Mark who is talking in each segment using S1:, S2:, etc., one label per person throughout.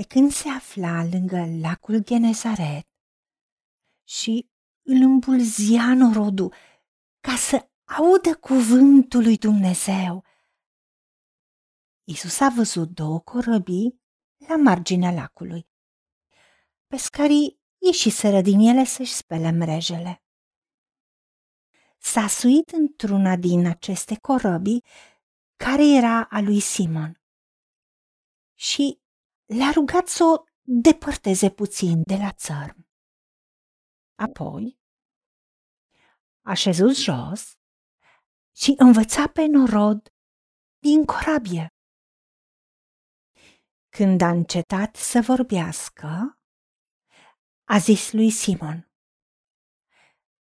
S1: Pe când se afla lângă lacul Genezaret și îl îmbulzia norodul ca să audă cuvântul lui Dumnezeu, Isus a văzut două corăbii la marginea lacului. Pescarii ieșiseră din ele să-și spele mrejele. S-a suit într-una din aceste corăbii care era a lui Simon și l-a rugat să o depărteze puțin de la țărm. Apoi a șezut jos și învăța pe norod din corabie. Când a încetat să vorbească, a zis lui Simon,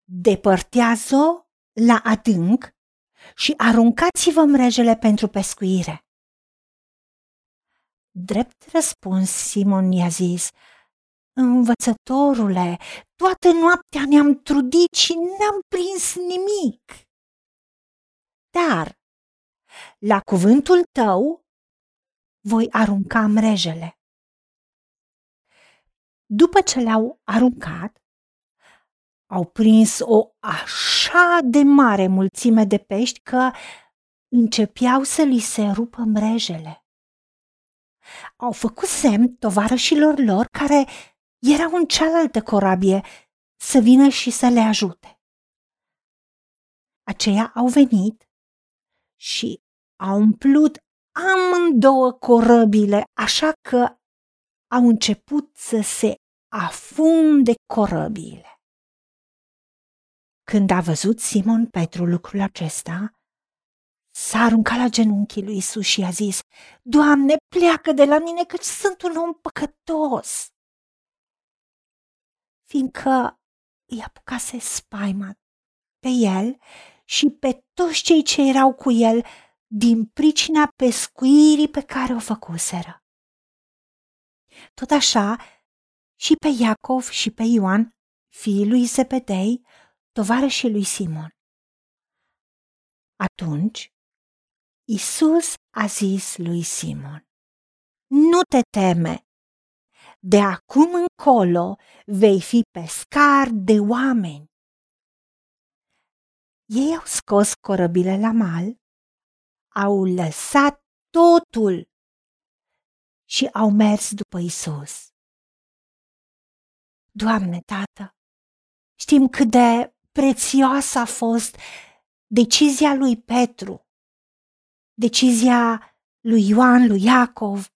S1: Depărtează-o la adânc și aruncați-vă mrejele pentru pescuire. Drept răspuns, Simon i-a zis, Învățătorule, toată noaptea ne-am trudit și n-am prins nimic. Dar, la cuvântul tău, voi arunca mrejele. După ce le-au aruncat, au prins o așa de mare mulțime de pești că începeau să li se rupă mrejele. Au făcut semn tovarășilor lor care erau în cealaltă corabie să vină și să le ajute. Aceia au venit și au umplut amândouă corăbile, așa că au început să se afunde corăbile. Când a văzut Simon Petru lucrul acesta, s-a aruncat la genunchii lui Isus și a zis, Doamne, pleacă de la mine căci sunt un om păcătos. Fiindcă îi apucase spaima pe el și pe toți cei ce erau cu el din pricina pescuirii pe care o făcuseră. Tot așa, și pe Iacov și pe Ioan, fiii lui Zebedei, tovarășii lui Simon. Atunci, Isus a zis lui Simon, Nu te teme, de acum încolo vei fi pescar de oameni. Ei au scos corăbile la mal, au lăsat totul și au mers după Isus. Doamne, Tată, știm cât de prețioasă a fost decizia lui Petru, decizia lui Ioan, lui Iacov,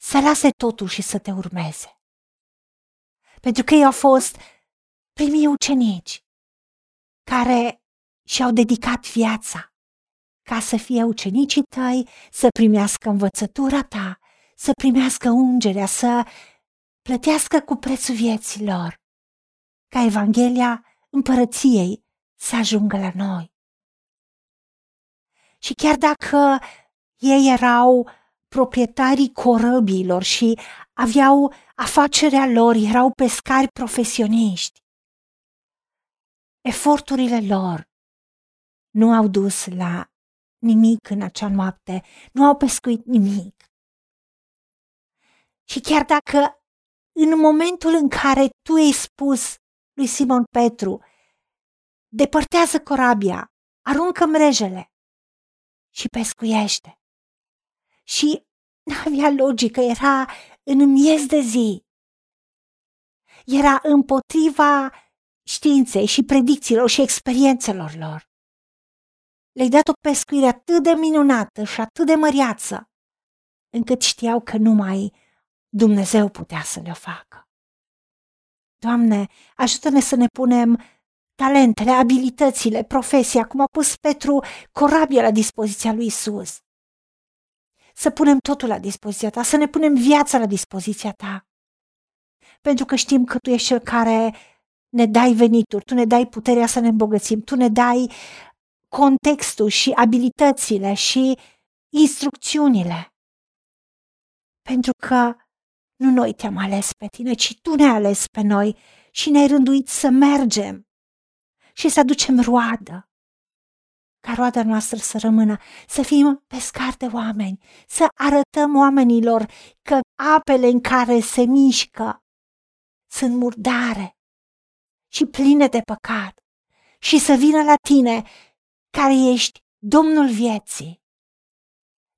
S1: să lase totul și să te urmeze. Pentru că ei au fost primii ucenici care și-au dedicat viața ca să fie ucenicii tăi, să primească învățătura ta, să primească ungerea, să plătească cu prețul vieții lor, ca Evanghelia împărăției să ajungă la noi. Și chiar dacă ei erau proprietarii corăbilor și aveau afacerea lor, erau pescari profesioniști, eforturile lor nu au dus la nimic în acea noapte, nu au pescuit nimic. Și chiar dacă în momentul în care tu ai spus lui Simon Petru, depărtează corabia, aruncă mrejele și pescuiește. Și n-avea logică, era în miez de zi. Era împotriva științei și predicțiilor și experiențelor lor. Le-ai dat o pescuire atât de minunată și atât de măriață, încât știau că numai Dumnezeu putea să le facă. Doamne, ajută-ne să ne punem talentele, abilitățile, profesia, cum a pus Petru corabia la dispoziția lui Isus. Să punem totul la dispoziția ta, să ne punem viața la dispoziția ta. Pentru că știm că tu ești cel care ne dai venituri, tu ne dai puterea să ne îmbogățim, tu ne dai contextul și abilitățile și instrucțiunile. Pentru că nu noi te-am ales pe tine, ci tu ne-ai ales pe noi și ne-ai rânduit să mergem și să aducem roadă. Ca roada noastră să rămână, să fim pescari de oameni, să arătăm oamenilor că apele în care se mișcă sunt murdare și pline de păcat și să vină la tine care ești Domnul vieții,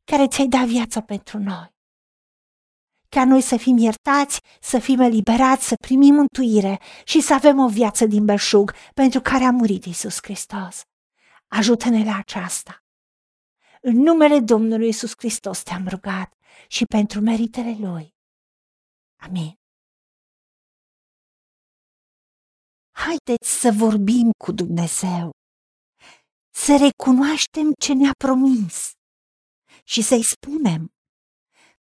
S1: care ți-ai dat viața pentru noi. Ca noi să fim iertați, să fim eliberați, să primim mântuire și să avem o viață din belșug pentru care a murit Isus Hristos. Ajută-ne la aceasta. În numele Domnului Isus Hristos te-am rugat și pentru meritele Lui. Amin. Haideți să vorbim cu Dumnezeu, să recunoaștem ce ne-a promis și să-i spunem,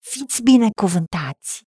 S1: Fiți binecuvântați!